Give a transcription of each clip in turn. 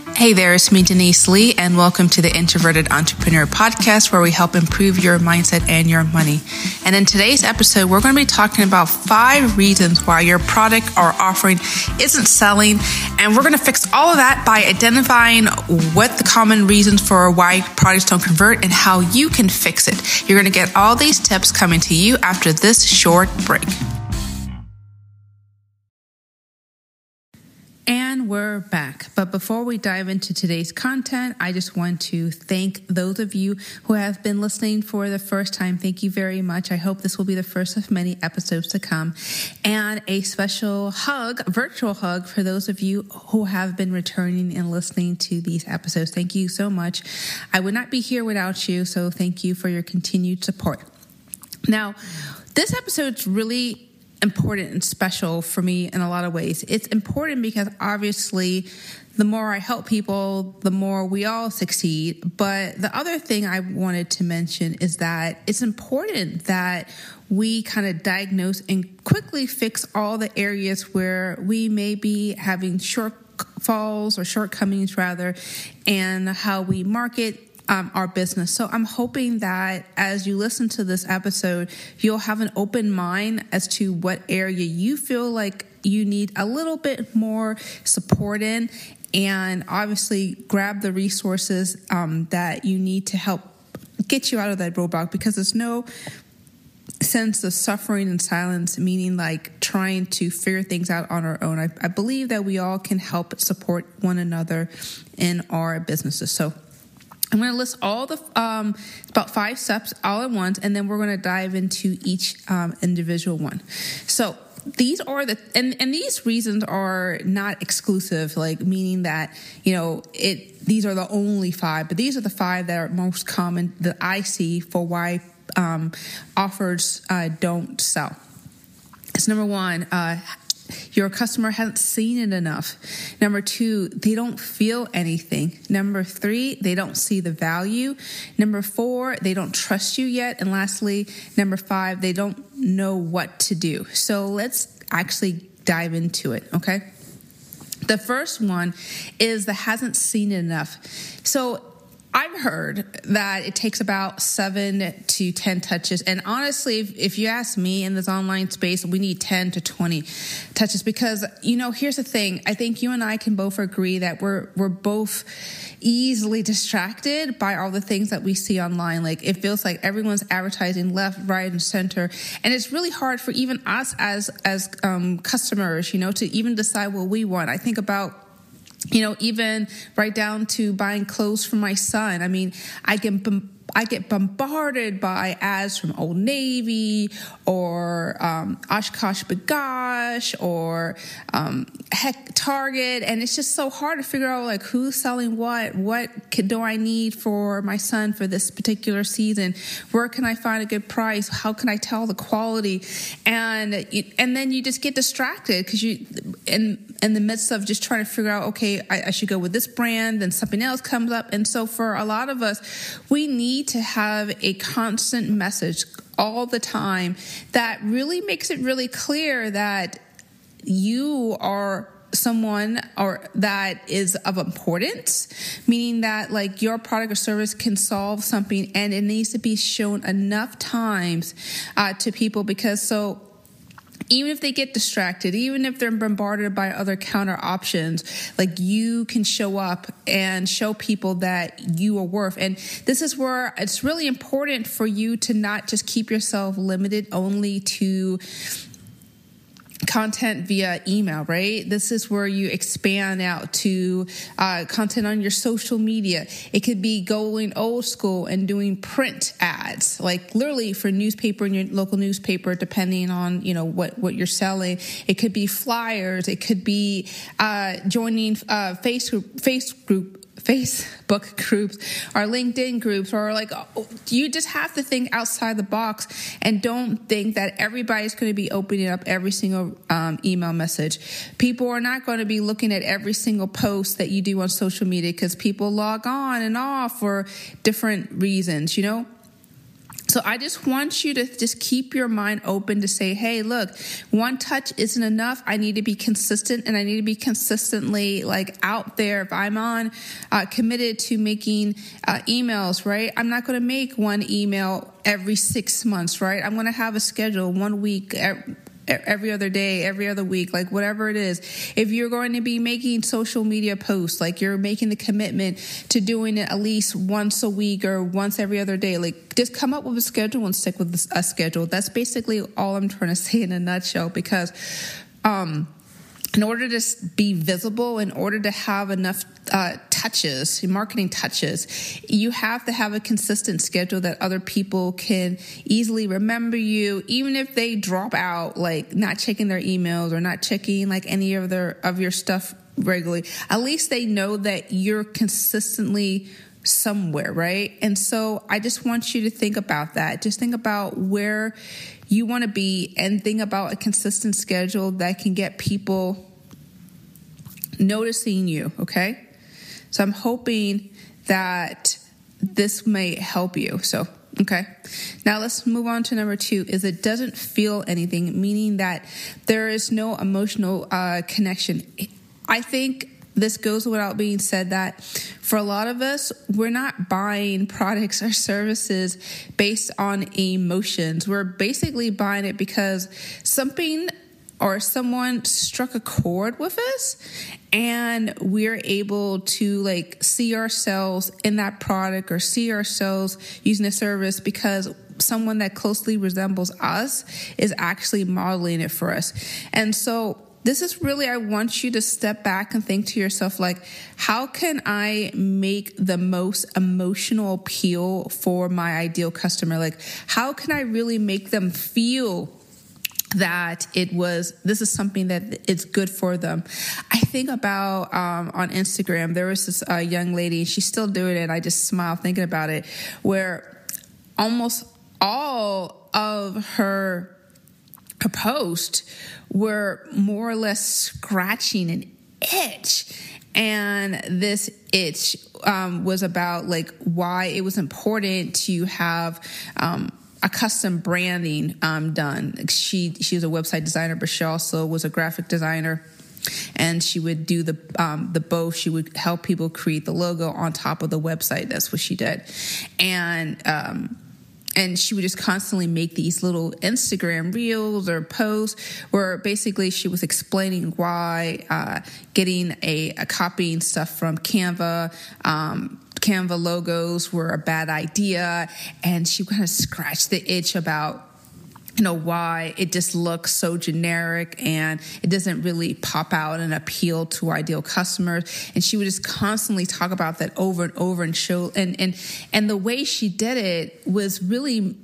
Hey there, it's me, Denise Lee, and welcome to the Introverted Entrepreneur Podcast, where we help improve your mindset and your money. And in today's episode, we're going to be talking about five reasons why your product or offering isn't selling. And we're going to fix all of that by identifying what the common reasons for why products don't convert and how you can fix it. You're going to get all these tips coming to you after this short break. And we're back. But before we dive into today's content, I just want to thank those of you who have been listening for the first time. Thank you very much. I hope this will be the first of many episodes to come. And a special hug, virtual hug, for those of you who have been returning and listening to these episodes. Thank you so much. I would not be here without you, so thank you for your continued support. Now, this episode's really important and special for me in a lot of ways. It's important because obviously the more I help people, the more we all succeed. But the other thing I wanted to mention is that it's important that we kind of diagnose and quickly fix all the areas where we may be having shortfalls or shortcomings rather, and how we market um, our business. So I'm hoping that as you listen to this episode, you'll have an open mind as to what area you feel like you need a little bit more support in, and obviously grab the resources um, that you need to help get you out of that roadblock because there's no sense of suffering and silence, meaning like trying to figure things out on our own. I, I believe that we all can help support one another in our businesses. So I'm going to list all the um, about five steps all at once, and then we're going to dive into each um, individual one. So these are the and and these reasons are not exclusive, like meaning that you know it. These are the only five, but these are the five that are most common that I see for why um, offers uh, don't sell. It's number one, uh, your customer hasn't seen it enough. Number two, they don't feel anything. Number three, they don't see the value. Number four, they don't trust you yet. And lastly, number five, they don't know what to do. So let's actually dive into it, okay? The first one is the hasn't seen it enough. So I've heard that it takes about seven to 10 touches. And honestly, if, if, you ask me in this online space, we need 10 to 20 touches because, you know, here's the thing. I think you and I can both agree that we're, we're both easily distracted by all the things that we see online. Like it feels like everyone's advertising left, right, and center. And it's really hard for even us as, as, um, customers, you know, to even decide what we want. I think about you know, even right down to buying clothes for my son. I mean, I can I get bombarded by ads from Old Navy or um, OshKosh B'gosh or um, heck Target, and it's just so hard to figure out like who's selling what, what do I need for my son for this particular season, where can I find a good price, how can I tell the quality, and and then you just get distracted because you in in the midst of just trying to figure out okay I, I should go with this brand, then something else comes up, and so for a lot of us, we need to have a constant message all the time that really makes it really clear that you are someone or that is of importance meaning that like your product or service can solve something and it needs to be shown enough times uh, to people because so even if they get distracted, even if they're bombarded by other counter options, like you can show up and show people that you are worth. And this is where it's really important for you to not just keep yourself limited only to content via email, right? This is where you expand out to uh, content on your social media. It could be going old school and doing print ads, like literally for newspaper in your local newspaper, depending on you know what what you're selling. It could be flyers. It could be uh, joining uh, Facebook Facebook Facebook groups or LinkedIn groups or like you just have to think outside the box and don't think that everybody's going to be opening up every single um, email message. People are not going to be looking at every single post that you do on social media because people log on and off for different reasons, you know? So I just want you to just keep your mind open to say, hey, look, one touch isn't enough. I need to be consistent and I need to be consistently like out there. If I'm on uh, committed to making uh, emails, right? I'm not going to make one email every six months, right? I'm going to have a schedule one week every other day, every other week, like whatever it is. If you're going to be making social media posts, like you're making the commitment to doing it at least once a week or once every other day, like just come up with a schedule and stick with a schedule. That's basically all I'm trying to say in a nutshell because, um, in order to be visible, in order to have enough uh, touches, marketing touches, you have to have a consistent schedule that other people can easily remember you, even if they drop out, like not checking their emails or not checking like any of their of your stuff regularly. At least they know that you're consistently somewhere, right? And so I just want you to think about that. Just think about where you want to be and think about a consistent schedule that can get people noticing you, okay? So I'm hoping that this may help you. So, okay. Now let's move on to number two is it doesn't feel anything, meaning that there is no emotional uh, connection. I think this goes without being said that for a lot of us, we're not buying products or services based on emotions. We're basically buying it because something or someone struck a chord with us and we're able to like see ourselves in that product or see ourselves using a service because someone that closely resembles us is actually modeling it for us. And so this is really, I want you to step back and think to yourself, like, how can I make the most emotional appeal for my ideal customer? Like, how can I really make them feel that it was this is something that it's good for them i think about um, on instagram there was this uh, young lady she's still doing it i just smile thinking about it where almost all of her her posts were more or less scratching an itch and this itch um, was about like why it was important to have um, a custom branding um, done. She she was a website designer, but she also was a graphic designer. And she would do the um, the both. She would help people create the logo on top of the website. That's what she did, and um, and she would just constantly make these little Instagram reels or posts where basically she was explaining why uh, getting a, a, copying stuff from Canva. Um, Canva logos were a bad idea, and she kind of scratched the itch about you know why it just looks so generic and it doesn't really pop out and appeal to ideal customers and she would just constantly talk about that over and over and show and and and the way she did it was really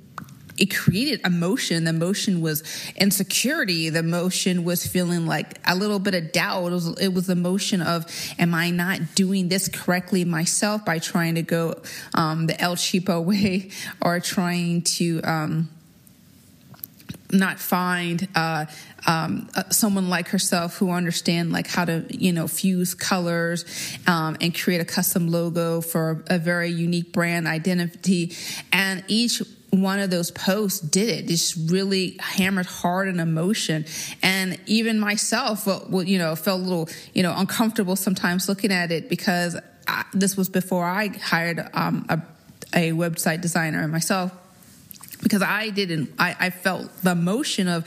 it created emotion. The emotion was insecurity. The emotion was feeling like a little bit of doubt. It was, it was the emotion of, am I not doing this correctly myself by trying to go um, the El Cheapo way or trying to, um, not find uh, um, uh, someone like herself who understand like how to you know fuse colors um, and create a custom logo for a very unique brand identity. And each one of those posts did it. Just really hammered hard on emotion. And even myself well, you know felt a little you know uncomfortable sometimes looking at it because I, this was before i hired um, a, a website designer myself because I didn't, I, I, felt the emotion of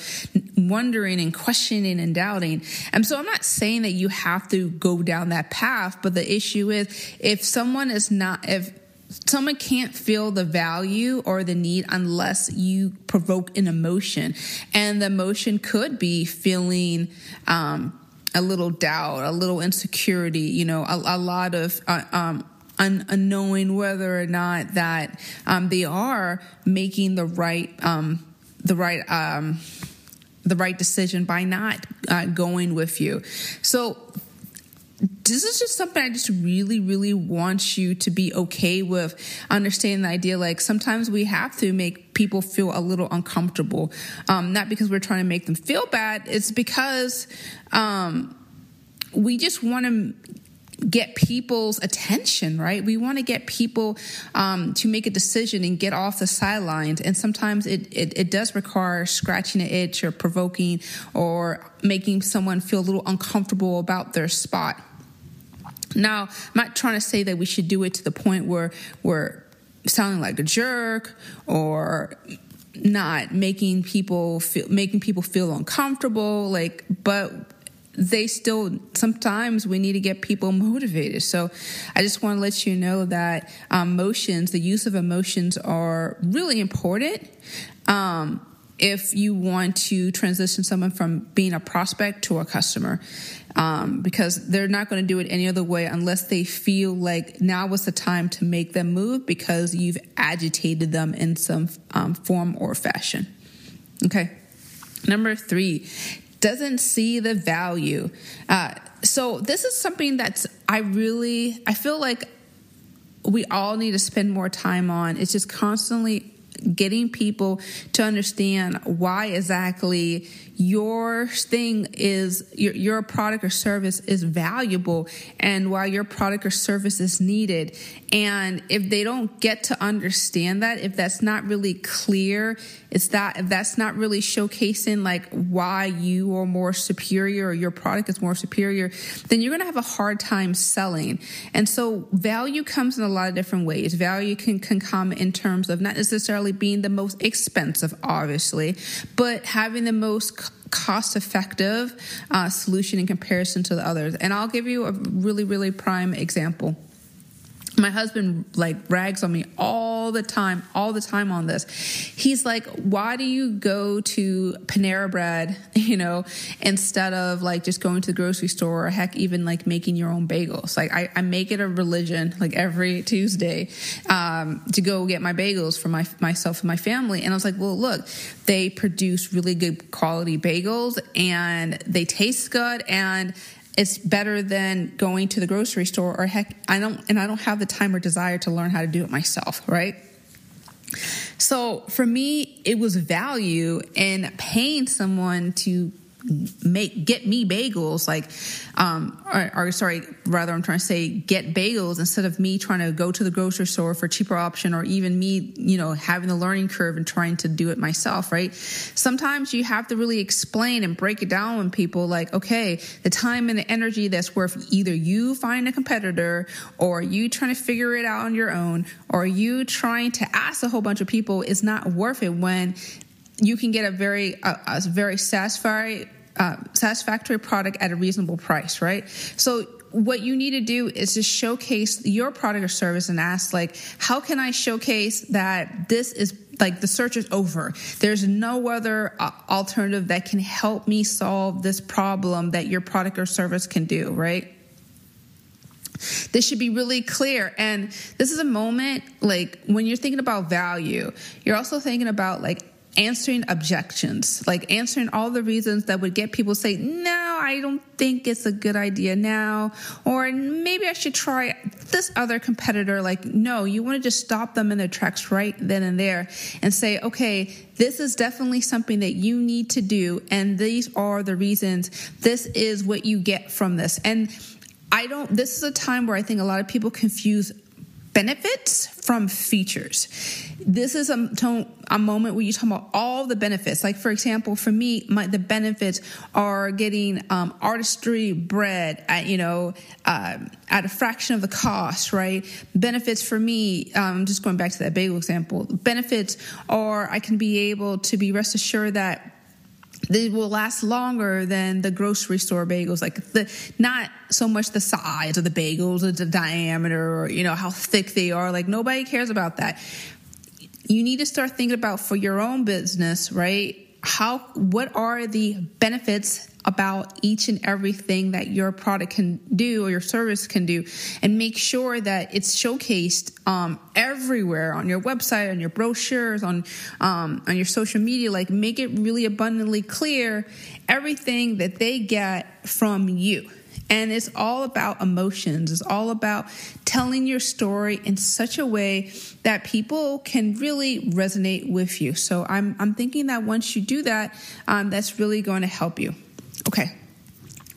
wondering and questioning and doubting. And so I'm not saying that you have to go down that path, but the issue is if someone is not, if someone can't feel the value or the need unless you provoke an emotion. And the emotion could be feeling, um, a little doubt, a little insecurity, you know, a, a lot of, uh, um, un- unknowing whether or not that um, they are making the right um, the right um, the right decision by not uh, going with you. So this is just something I just really, really want you to be okay with. Understanding the idea, like sometimes we have to make people feel a little uncomfortable, um, not because we're trying to make them feel bad. It's because um, we just want to get people's attention, right? We want to get people um, to make a decision and get off the sidelines. And sometimes it, it, it does require scratching an itch or provoking or making someone feel a little uncomfortable about their spot. Now, I'm not trying to say that we should do it to the point where we're sounding like a jerk or not making people feel making people feel uncomfortable like but they still sometimes we need to get people motivated. So i just want to let you know that um, emotions the use of emotions are really important. Um, if you want to transition someone from being a prospect to a customer um, because they're not going to do it any other way unless they feel like now was the time to make them move because you've agitated them in some um, form or fashion. Okay. Number three doesn't see the value. Uh, so this is something that's I really I feel like we all need to spend more time on. It's just constantly getting people to understand why exactly your thing is your, your product or service is valuable and why your product or service is needed. And if they don't get to understand that if that's not really clear it's that if that's not really showcasing like why you are more superior or your product is more superior then you're going to have a hard time selling. And so value comes in a lot of different ways. Value can, can come in terms of not necessarily being the most expensive obviously but having the most cost effective uh, solution in comparison to the others. And I'll give you a really, really prime example my husband like rags on me all the time all the time on this. He's like why do you go to panera bread you know instead of like just going to the grocery store or heck even like making your own bagels? Like i, I make it a religion like every tuesday um, to go get my bagels for my myself and my family. And i was like well look they produce really good quality bagels and they taste good and it's better than going to the grocery store or heck I don't and I don't have the time or desire to learn how to do it myself, right? So for me, it was value in paying someone to make get me bagels like um or, or, sorry rather i'm trying to say get bagels instead of me trying to go to the grocery store for cheaper option or even me you know having the learning curve and trying to do it myself right? Sometimes you have to really explain and break it down when people like okay the time and the energy that's worth either you find a competitor or you trying to figure it out on your own or you trying to ask a whole bunch of people is not worth it when you can get a very a, a very satisfying uh, satisfactory product at a reasonable price, right? So what you need to do is to showcase your product or service and ask like how can i showcase that this is like the search is over? There's no other uh, alternative that can help me solve this problem that your product or service can do right? This should be really clear. And this is a moment like when you're thinking about value you're also thinking about like answering objections, like answering all the reasons that would get people say, no, I don't think it's a good idea now, or maybe I should try this other competitor. Like, no, you want to just stop them in their tracks right then and there and say, okay, this is definitely something that you need to do, and these are the reasons. This is what you get from this. And I don't, this is a time where I think a lot of people confuse benefits from features. This is a, a moment where you talk about all the benefits. Like, for example, for me, my, the benefits are getting um, artistry bread at, you know, uh, at a fraction of the cost, right? Benefits for me, um, just going back to that bagel example, benefits are I can be able to be rest assured that they will last longer than the grocery store bagels. Like the not so much the size of the bagels or the diameter or you know how thick they are. Like nobody cares about that. You need to start thinking about for your own business right? How what are the benefits about each and everything that your product can do or your service can do and make sure that it's showcased um, everywhere on your website on your brochures on um, on your social media like make it really abundantly clear everything that they get from you and it's all about emotions. It's all about telling your story in such a way that people can really resonate with you. So I'm, I'm thinking that once you do that, um, that's really going to help you. Okay.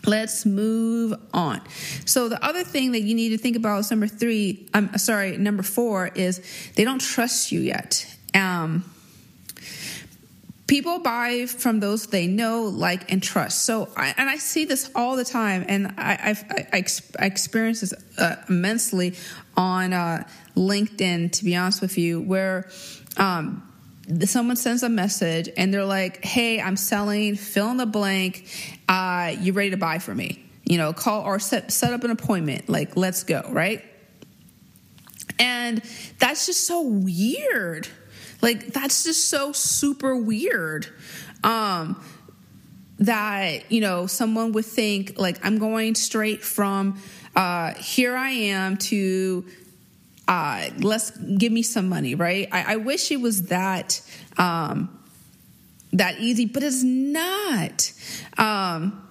Let's move on. So the other thing that you need to think about is number three. I'm sorry, number four is they don't trust you yet. Um, people buy from those they know, like, and trust. So, I, and I see this all the time, and I, I, I, I experience this uh, immensely on uh, LinkedIn. To be honest with you, where um, someone sends a message and they're like, "Hey, I'm selling. Fill in the blank. Uh, you ready to buy for me? You know, call or set set up an appointment. Like, let's go, right?" And that's just so weird. Like, that's just so super weird. Um, that you know someone would think like i'm going straight from uh, here i am to uh, let's give me some money, right? I, I wish it was that um, that easy, but it's not. Um,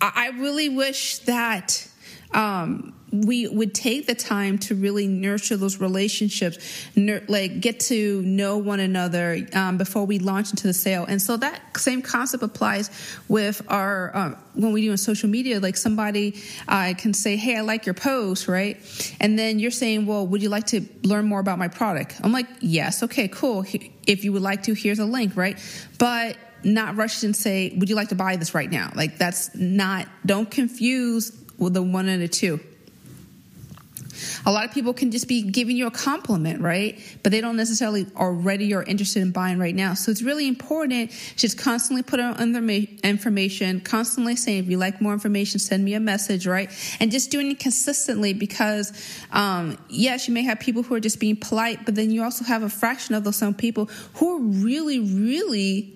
I, I really wish that um, we would take the time to really nurture those relationships, nur- like get to know one another um, before we launch into the sale. And so that same concept applies with our uh, when we do on social media. Like somebody uh, can say, "Hey, I like your post," right? And then you're saying, "Well, would you like to learn more about my product?" I'm like, "Yes, okay, cool. If you would like to, here's a link, right?" But not rush and say, "Would you like to buy this right now?" Like that's not. Don't confuse with the one and the two. A lot of people can just be giving you a compliment, right? But they don't necessarily already are interested in buying right now. So it's really important just constantly put out information, constantly saying, if you like more information, send me a message, right? And just doing it consistently because, um, yes, you may have people who are just being polite, but then you also have a fraction of those some people who are really, really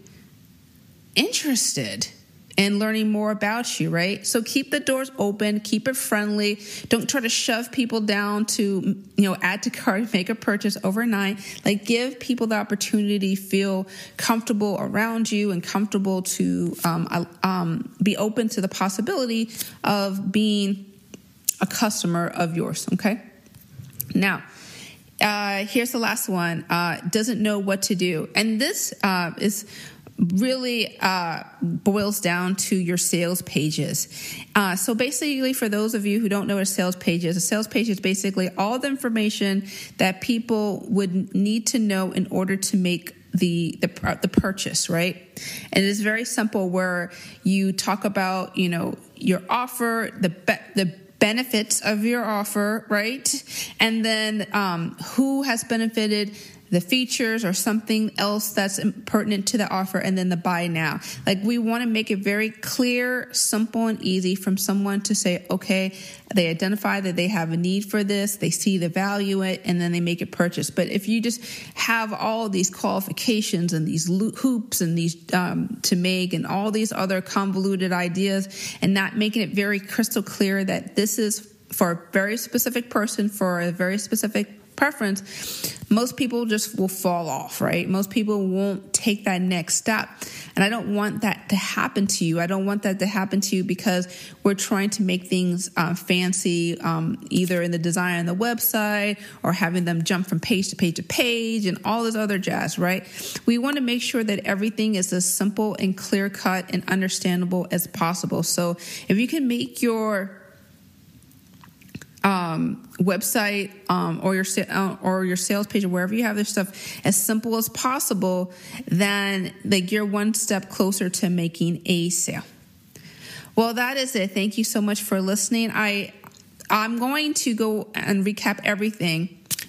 interested and learning more about you, right? So keep the doors open, keep it friendly. Don't try to shove people down to, you know, add to cart, make a purchase overnight. Like give people the opportunity, feel comfortable around you and comfortable to um, um, be open to the possibility of being a customer of yours, okay? Now, uh, here's the last one uh, doesn't know what to do. And this uh, is really uh, boils down to your sales pages. Uh, so basically, for those of you who don't know what a sales page is, a sales page is basically all the information that people would need to know in order to make the the the purchase, right? And it is very simple where you talk about, you know, your offer, the be- the benefits of your offer, right? And then um, who has benefited, the features or something else that's pertinent to the offer and then the buy now. Like we want to make it very clear, simple and easy from someone to say, okay, they identify that they have a need for this, they see the value it, and then they make a purchase. But if you just have all these qualifications and these hoops and these um, to make and all these other convoluted ideas and not making it very crystal clear that this is for a very specific person for a very specific preference, most people just will fall off, right? Most people won't take that next step. And I don't want that to happen to you. I don't want that to happen to you because we're trying to make things uh, fancy, um, either in the design on the website or having them jump from page to page to page and all this other jazz, right? We want to make sure that everything is as simple and clear cut and understandable as possible. So if you can make your um, website um, or your uh, or your sales page or wherever you have this stuff as simple as possible, then like you're one step closer to making a sale. Well, that is it. Thank you so much for listening. I I'm going to go and recap everything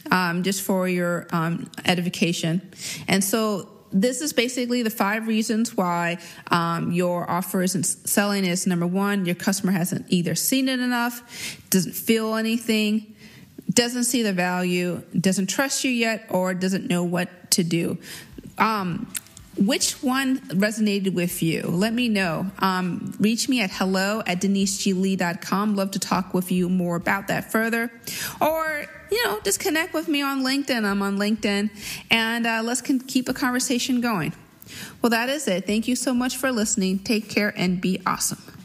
um, just for your um, edification, and so this is basically the five reasons why um, your offer isn't selling is number one your customer hasn't either seen it enough doesn't feel anything doesn't see the value doesn't trust you yet or doesn't know what to do. Um, which one resonated with you? Let me know. Um, reach me at hello at deniseglee.com. Love to talk with you more about that further. Or you know, just connect with me on LinkedIn. I'm on LinkedIn, and uh, let's keep a conversation going. Well, that is it. Thank you so much for listening. Take care and be awesome.